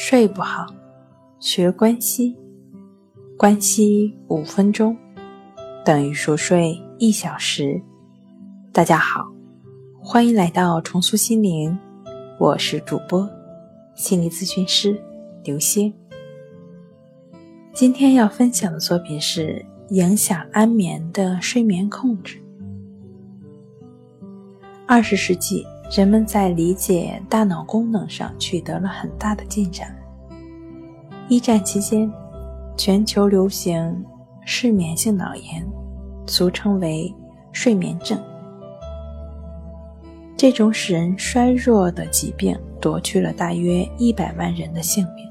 睡不好，学关西，关西五分钟等于熟睡一小时。大家好，欢迎来到重塑心灵，我是主播心理咨询师刘星。今天要分享的作品是影响安眠的睡眠控制。二十世纪。人们在理解大脑功能上取得了很大的进展。一战期间，全球流行失眠性脑炎，俗称为睡眠症。这种使人衰弱的疾病夺去了大约一百万人的性命。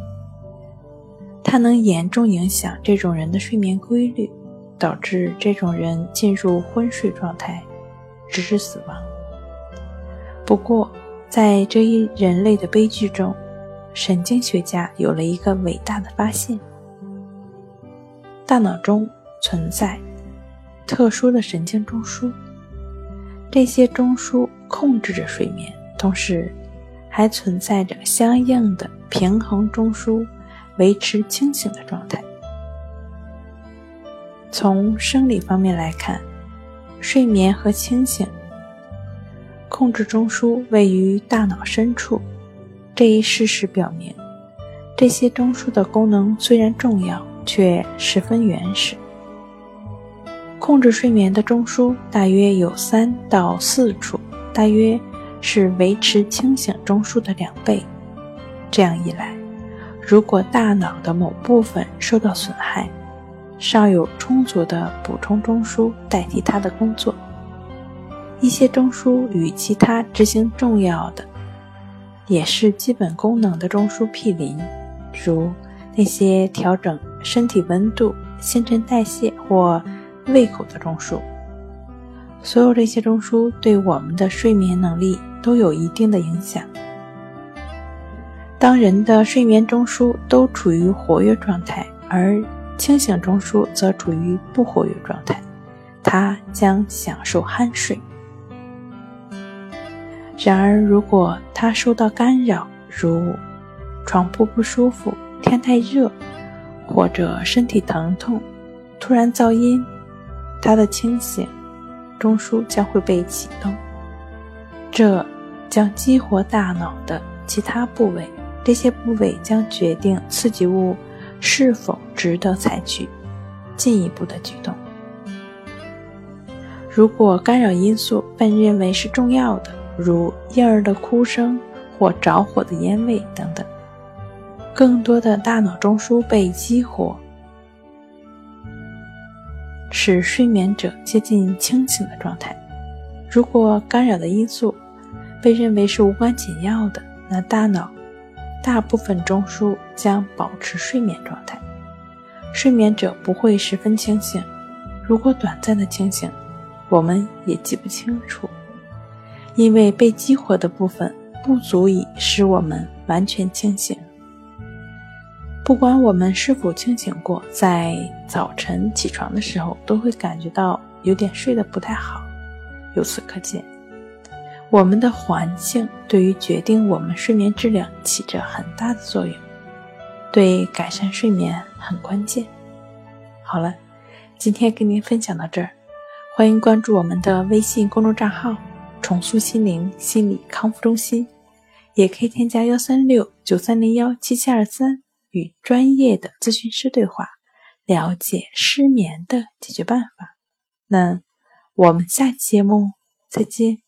它能严重影响这种人的睡眠规律，导致这种人进入昏睡状态，直至死亡。不过，在这一人类的悲剧中，神经学家有了一个伟大的发现：大脑中存在特殊的神经中枢，这些中枢控制着睡眠，同时还存在着相应的平衡中枢，维持清醒的状态。从生理方面来看，睡眠和清醒。控制中枢位于大脑深处，这一事实表明，这些中枢的功能虽然重要，却十分原始。控制睡眠的中枢大约有三到四处，大约是维持清醒中枢的两倍。这样一来，如果大脑的某部分受到损害，尚有充足的补充中枢代替它的工作。一些中枢与其他执行重要的，也是基本功能的中枢毗邻，如那些调整身体温度、新陈代谢或胃口的中枢。所有这些中枢对我们的睡眠能力都有一定的影响。当人的睡眠中枢都处于活跃状态，而清醒中枢则处于不活跃状态，他将享受酣睡。然而，如果他受到干扰，如床铺不舒服、天太热，或者身体疼痛、突然噪音，他的清醒中枢将会被启动，这将激活大脑的其他部位，这些部位将决定刺激物是否值得采取进一步的举动。如果干扰因素被认为是重要的，如婴儿的哭声或着火的烟味等等，更多的大脑中枢被激活，使睡眠者接近清醒的状态。如果干扰的因素被认为是无关紧要的，那大脑大部分中枢将保持睡眠状态，睡眠者不会十分清醒。如果短暂的清醒，我们也记不清楚。因为被激活的部分不足以使我们完全清醒。不管我们是否清醒过，在早晨起床的时候，都会感觉到有点睡得不太好。由此可见，我们的环境对于决定我们睡眠质量起着很大的作用，对改善睡眠很关键。好了，今天跟您分享到这儿，欢迎关注我们的微信公众账号。重塑心灵心理康复中心，也可以添加幺三六九三零幺七七二三，与专业的咨询师对话，了解失眠的解决办法。那我们下期节目再见。